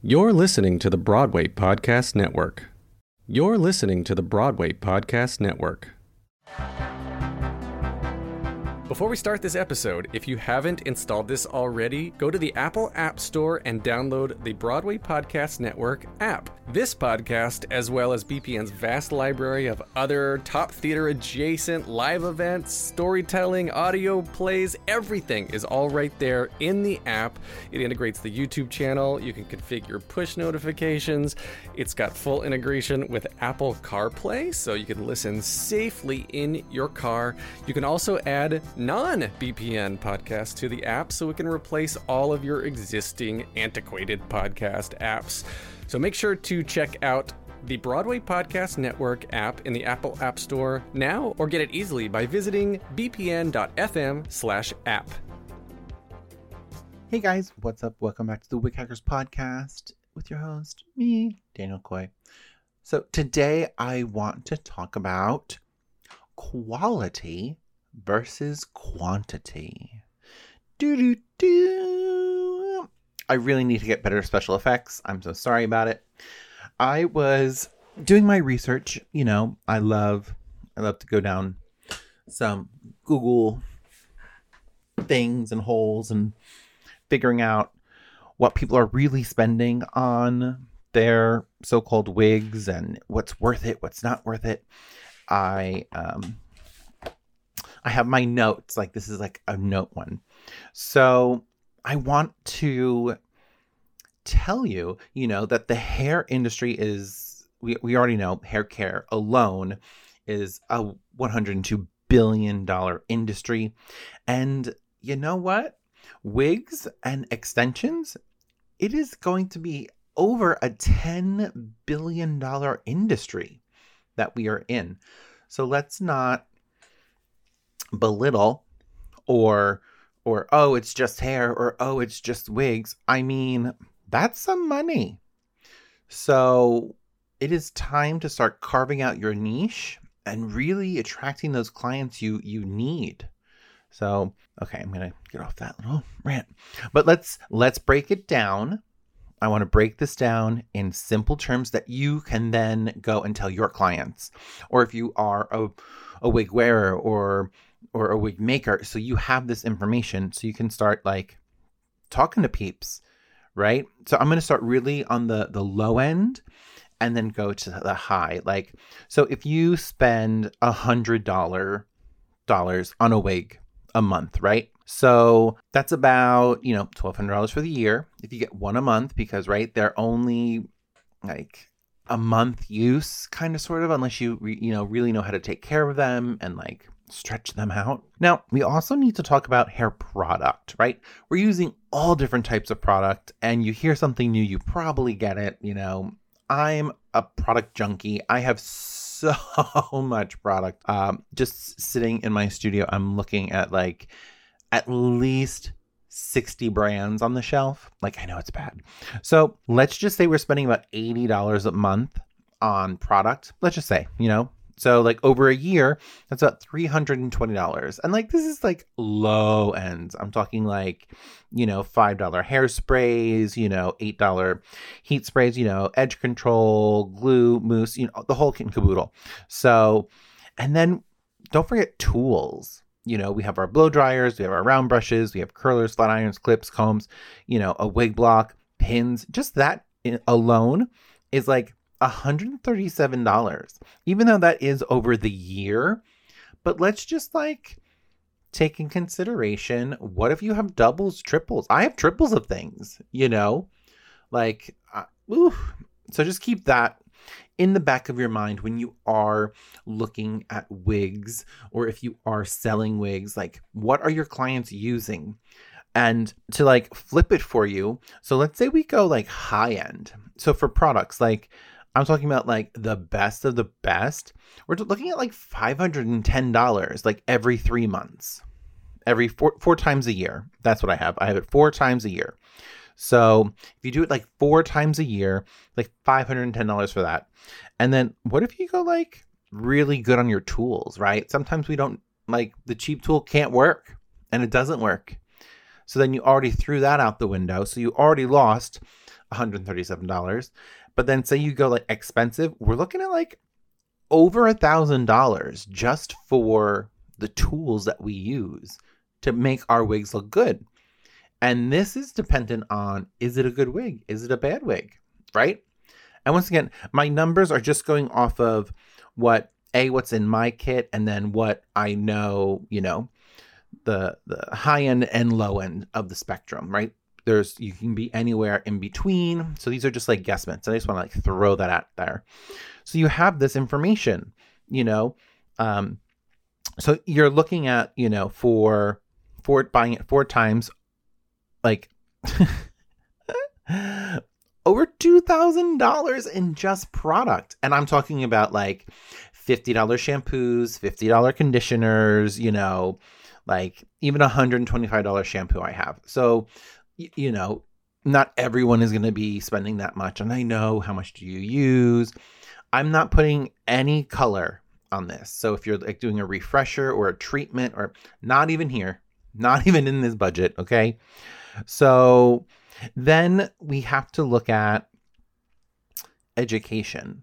You're listening to the Broadway Podcast Network. You're listening to the Broadway Podcast Network. Before we start this episode, if you haven't installed this already, go to the Apple App Store and download the Broadway Podcast Network app. This podcast, as well as BPN's vast library of other top theater adjacent live events, storytelling, audio plays, everything is all right there in the app. It integrates the YouTube channel. You can configure push notifications. It's got full integration with Apple CarPlay, so you can listen safely in your car. You can also add non BPN podcast to the app so it can replace all of your existing antiquated podcast apps. So make sure to check out the Broadway Podcast Network app in the Apple App Store now or get it easily by visiting bpn.fm slash app. Hey guys, what's up? Welcome back to the Wig Hackers Podcast with your host, me, Daniel Coy. So today I want to talk about quality versus quantity. Do do do. I really need to get better special effects. I'm so sorry about it. I was doing my research. You know, I love, I love to go down some Google things and holes and figuring out what people are really spending on their so-called wigs and what's worth it, what's not worth it. I um I have my notes. Like this is like a note one. So I want to tell you, you know, that the hair industry is we, we already know hair care alone is a 102 billion dollar industry. And you know what? Wigs and extensions, it is going to be over a 10 billion dollar industry that we are in. So let's not belittle or or oh it's just hair or oh it's just wigs. I mean that's some money. So it is time to start carving out your niche and really attracting those clients you you need. So okay i'm gonna get off that little rant. But let's let's break it down. I want to break this down in simple terms that you can then go and tell your clients. Or if you are a, a wig wearer or or a wig maker so you have this information so you can start like talking to peeps right? So i'm going to start really on the the low end and then go to the high. Like so if you spend a hundred dollar dollars on a wig a month right? So that's about you know $1200 for the year. If you get one a month because right they're only like a month use kind of sort of unless you you know really know how to take care of them and like stretch them out. Now, we also need to talk about hair product, right? We're using all different types of product, and you hear something new, you probably get it. You know, I'm a product junkie. I have so much product. Um, just sitting in my studio, I'm looking at like at least 60 brands on the shelf. Like, I know it's bad. So let's just say we're spending about $80 a month on product. Let's just say, you know, so like over a year, that's about $320. And like this is like low ends. I'm talking like, you know, $5 hairsprays, you know, $8 heat sprays, you know, edge control, glue, mousse, you know, the whole kit and caboodle. So, and then don't forget tools. You know, we have our blow dryers, we have our round brushes, we have curlers, flat irons, clips, combs, you know, a wig block, pins. Just that eh, alone is like $137, even though that is over the year. But let's just like take in consideration what if you have doubles, triples? I have triples of things, you know? Like, uh, ooh. So just keep that in the back of your mind when you are looking at wigs or if you are selling wigs. Like, what are your clients using? And to like flip it for you. So let's say we go like high end. So for products, like, I'm talking about like the best of the best. We're looking at like $510 like every three months, every four, four times a year. That's what I have. I have it four times a year. So if you do it like four times a year, like $510 for that. And then what if you go like really good on your tools, right? Sometimes we don't like the cheap tool can't work and it doesn't work. So then you already threw that out the window. So you already lost $137. But then say you go like expensive, we're looking at like over a thousand dollars just for the tools that we use to make our wigs look good. And this is dependent on is it a good wig? Is it a bad wig? Right? And once again, my numbers are just going off of what a what's in my kit and then what I know, you know, the the high end and low end of the spectrum, right? There's you can be anywhere in between. So these are just like guesstimates. I just want to like throw that out there. So you have this information, you know. Um, so you're looking at, you know, for for buying it four times, like over two thousand dollars in just product, and I'm talking about like fifty dollars shampoos, fifty dollar conditioners, you know, like even a hundred and twenty five dollar shampoo I have. So, you know, not everyone is going to be spending that much, and I know how much do you use. I'm not putting any color on this. So if you're like doing a refresher or a treatment or not even here, not even in this budget, okay? So then we have to look at education.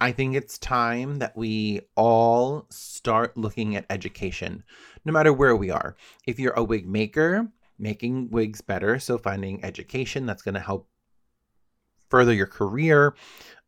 I think it's time that we all start looking at education, no matter where we are. If you're a wig maker, making wigs better, so finding education that's going to help further your career,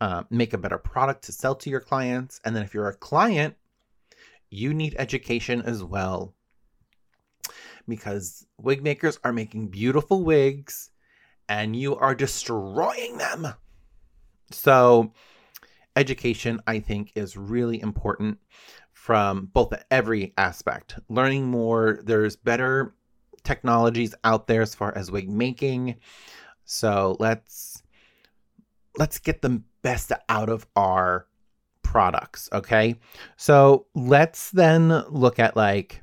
uh, make a better product to sell to your clients. And then if you're a client, you need education as well. Because wig makers are making beautiful wigs and you are destroying them. So, education, I think, is really important from both every aspect. Learning more, there's better technologies out there as far as wig making. So, let's let's get the best out of our products, okay? So let's then look at like,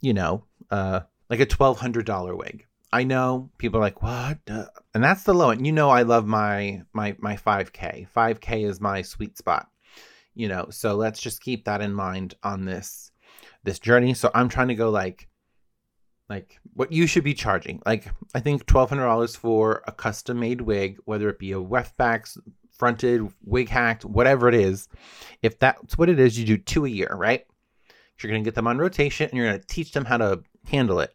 you know, uh, like a twelve hundred dollar wig. I know people are like, what? And that's the low end. You know, I love my my my five k. Five k is my sweet spot. You know, so let's just keep that in mind on this this journey. So I'm trying to go like like what you should be charging. Like I think twelve hundred dollars for a custom made wig, whether it be a weft backs, fronted, wig hacked, whatever it is. If that's what it is, you do two a year, right? You're gonna get them on rotation and you're gonna teach them how to handle it.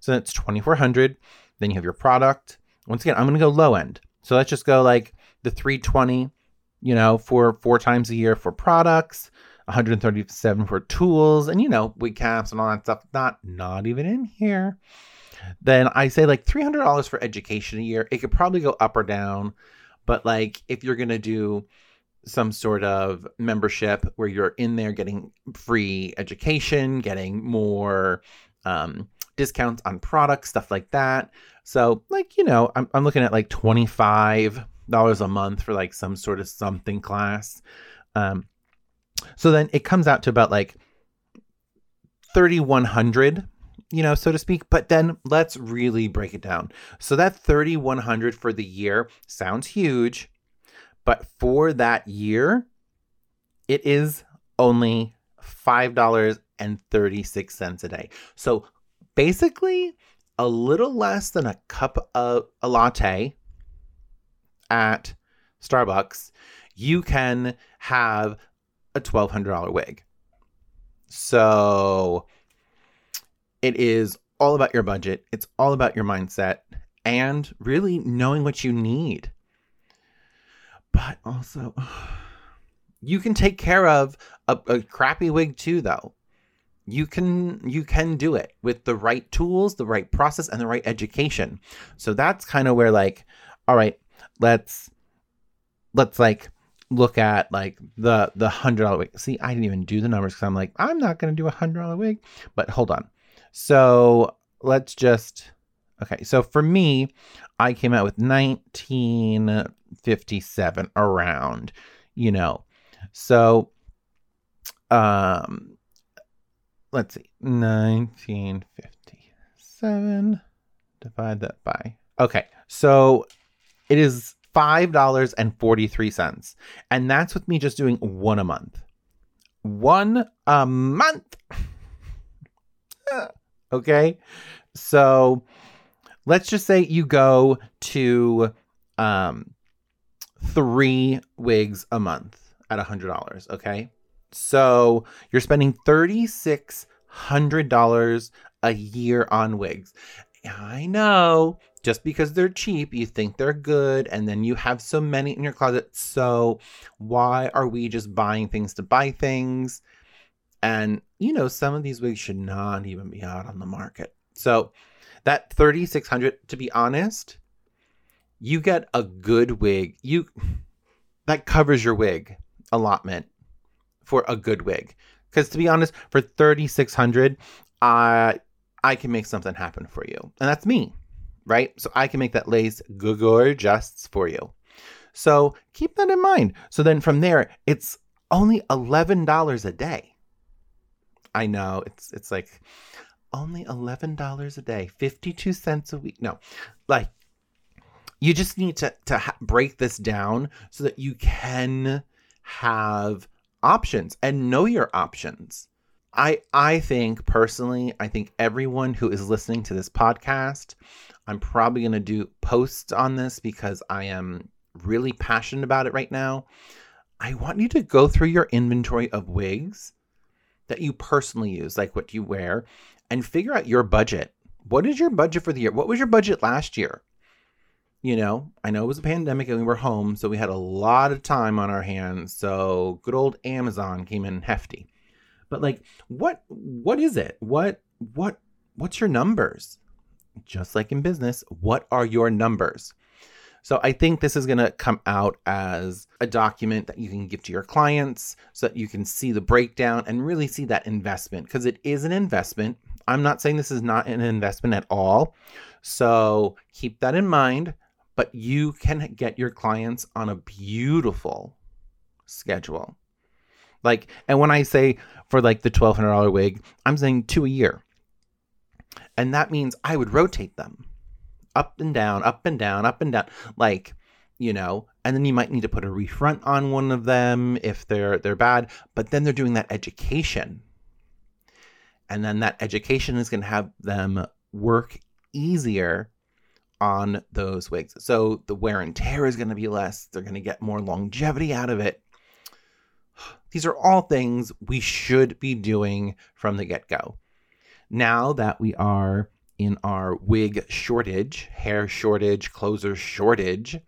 So that's twenty four hundred. Then you have your product. Once again, I'm gonna go low end. So let's just go like the three twenty. You know, for four times a year for products. 137 for tools and you know wig caps and all that stuff. Not not even in here. Then i say like $300 for education a year. It could probably go up or down but like if you're gonna do some sort of membership where you're in there getting free education getting more um, discounts on products stuff like that. So like you know i'm, I'm looking at like $25 a month for like some sort of something class. Um, so then it comes out to about like 3100 you know so to speak but then let's really break it down. So that 3100 for the year sounds huge but for that year it is only $5.36 a day. So basically a little less than a cup of a latte at starbucks you can have a $1,200 wig. So it is all about your budget, it's all about your mindset, and really knowing what you need. But also, you can take care of a, a crappy wig too, though. You can you can do it with the right tools, the right process, and the right education. So that's kind of where like, all right, let's let's like look at like the the hundred dollar wig. See, I didn't even do the numbers because I'm like, I'm not gonna do a hundred dollar wig. But hold on. So let's just okay. So for me, I came out with 1957 around, you know. So um let's see. 1957 divide that by Okay. So it is $5.43. And that's with me just doing one a month. One a month. okay. So let's just say you go to um three wigs a month at a hundred dollars okay so you're spending $3600 a year on wigs i know just because they're cheap you think they're good and then you have so many in your closet. So why are we just buying things to buy things? And you know some of these wigs should not even be out on the market. So that 3600 to be honest you get a good wig. You that covers your wig allotment for a good wig. Because to be honest for 3600 i i can make something happen for you. And that's me right? So i can make that lace gorgeous for you. So keep that in mind. So then from there it's only $11 a day. I know it's it's like only $11 a day 52 cents a week. No like you just need to to ha- break this down so that you can have options and know your options i i think personally i think everyone who is listening to this podcast i'm probably going to do posts on this because i am really passionate about it right now i want you to go through your inventory of wigs that you personally use like what you wear and figure out your budget what is your budget for the year what was your budget last year you know, I know it was a pandemic and we were home, so we had a lot of time on our hands. So good old Amazon came in hefty. But like what what is it? What what what's your numbers? Just like in business, what are your numbers? So I think this is going to come out as a document that you can give to your clients so that you can see the breakdown and really see that investment because it is an investment. I'm not saying this is not an investment at all. So keep that in mind but you can get your clients on a beautiful schedule. Like, and when I say for like the $1,200 wig, I'm saying two a year. And that means I would rotate them up and down, up and down, up and down. Like, you know, and then you might need to put a refront on one of them if they're they're bad, but then they're doing that education. And then that education is going to have them work easier on those wigs. So the wear and tear is going to be less. They're going to get more longevity out of it. These are all things we should be doing from the get go. Now that we are in our wig shortage, hair shortage, closer shortage,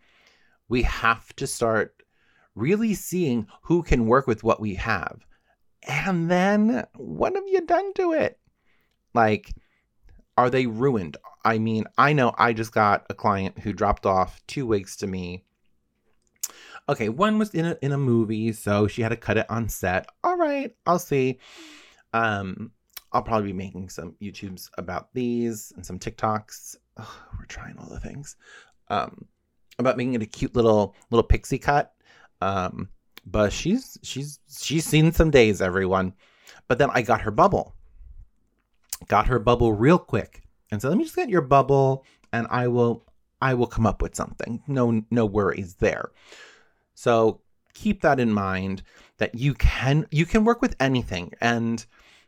we have to start really seeing who can work with what we have. And then what have you done to it? Like, are they ruined? I mean, I know I just got a client who dropped off two wigs to me. Okay, one was in a in a movie, so she had to cut it on set. All right, I'll see. Um, I'll probably be making some YouTubes about these and some TikToks. Ugh, we're trying all the things. Um, about making it a cute little little pixie cut. Um, but she's she's she's seen some days, everyone. But then I got her bubble got her bubble real quick and said, "Let me just get your bubble, and I will I will come up with something. No no worries there." So keep that in mind that you can you can work with anything and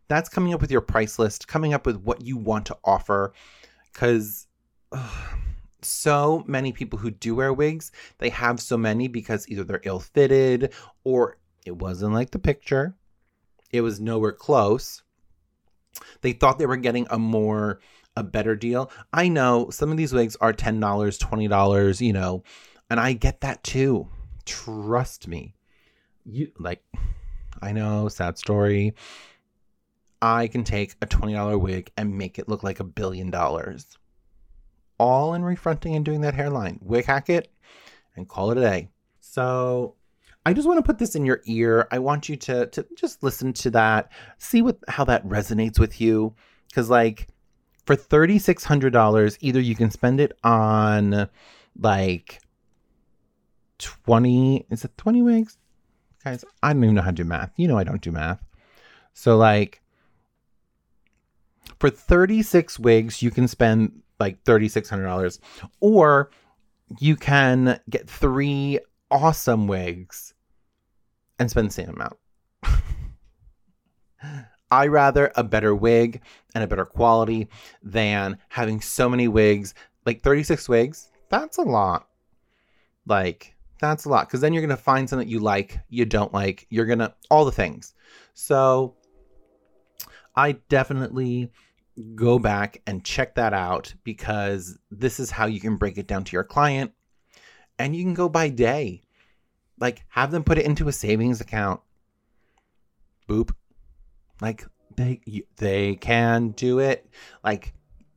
that's coming up with your price list coming up with what you want to offer because so many people who do wear wigs they have so many because either they're ill fitted or it wasn't like the picture it was nowhere close they thought they were getting a more a better deal. I know some of these wigs are $10, $20, you know, and I get that too. Trust me. You like I know, sad story. I can take a $20 wig and make it look like a billion dollars. All in refronting and doing that hairline. Wig hack it and call it a day. So I just want to put this in your ear. I want you to to just listen to that, see what how that resonates with you cuz like for $3600 either you can spend it on like 20 is it 20 wigs? Guys, I don't even know how to do math. You know I don't do math. So like for 36 wigs you can spend like $3600 or you can get 3 awesome wigs and spend the same amount. I rather a better wig and a better quality than having so many wigs like 36 wigs, that's a lot. Like, that's a lot because then you're going to find something that you like, you don't like, you're going to, all the things. So I definitely go back and check that out because this is how you can break it down to your client and you can go by day. Like, have them put it into a savings account. Boop. Like, they they can do it. Like,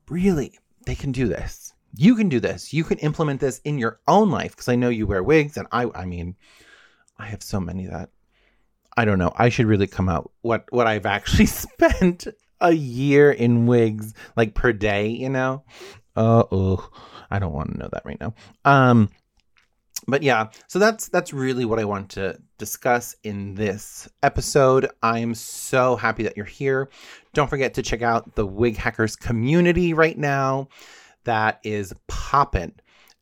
really, they can do this. You can do this. You can implement this in your own life because I know you wear wigs, and I I mean, I have so many that I don't know. I should really come out what what I've actually spent a year in wigs like per day. You know. Uh oh, I don't want to know that right now. Um, but yeah, so that's that's really what I want to discuss in this episode. I am so happy that you're here. Don't forget to check out the Wig Hackers community right now. That is popping.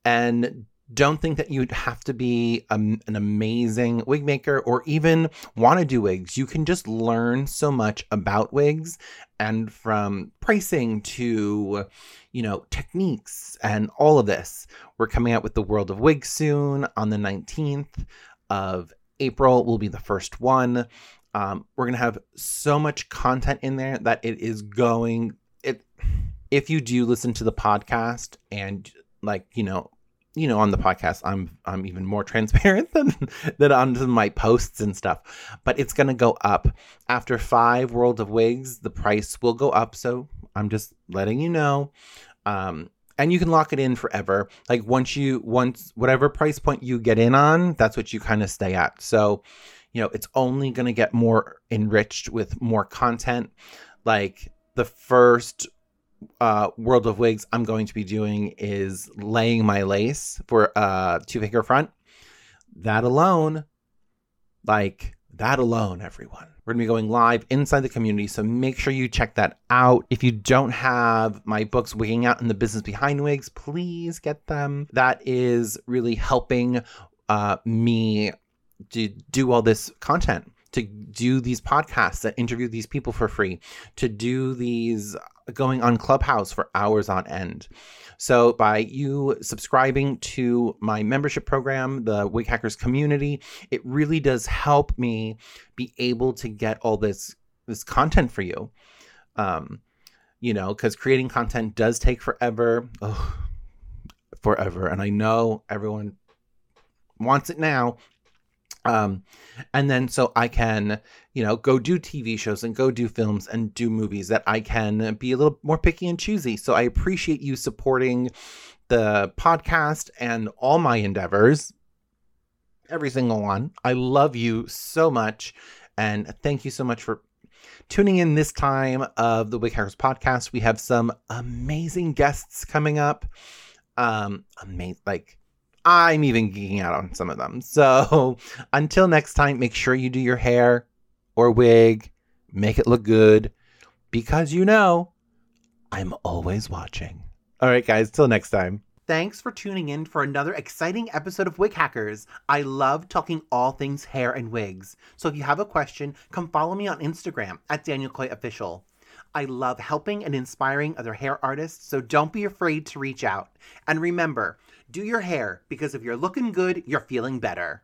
And don't think that you'd have to be a, an amazing wig maker or even want to do wigs. You can just learn so much about wigs and from pricing to, you know, techniques and all of this. We're coming out with the World of Wigs soon on the 19th of April, will be the first one. Um, we're going to have so much content in there that it is going. It, if you do listen to the podcast and like, you know, you know on the podcast i'm i'm even more transparent than than on my posts and stuff but it's going to go up. After five world of wigs the price will go up. So i'm just letting you know um and you can lock it in forever. Like once you once whatever price point you get in on that's what you kind of stay at. So you know it's only going to get more enriched with more content. Like the first uh, World of Wigs I'm going to be doing is laying my lace for uh, two finger front. That alone, like that alone, everyone. We're to be going live inside the community, so make sure you check that out. If you don't have my books, Wigging Out and the Business Behind Wigs, please get them. That is really helping uh, me to do all this content to do these podcasts that interview these people for free, to do these going on Clubhouse for hours on end. So, by you subscribing to my membership program, the Wig Hackers community, it really does help me be able to get all this this content for you. Um, you know, because creating content does take forever, Ugh, forever, and I know everyone wants it now um and then so i can you know go do tv shows and go do films and do movies that i can be a little more picky and choosy. So i appreciate you supporting the podcast and all my endeavors every single one. I love you so much. And thank you so much for tuning in this time of the wig hackers podcast. We have some amazing guests coming up. Um amazing like I'm even geeking out on some of them. So until next time, make sure you do your hair or wig, make it look good, because you know I'm always watching. All right, guys, till next time. Thanks for tuning in for another exciting episode of Wig Hackers. I love talking all things hair and wigs. So if you have a question, come follow me on Instagram at Daniel Coy Official. I love helping and inspiring other hair artists, so don't be afraid to reach out. And remember, do your hair because if you're looking good, you're feeling better.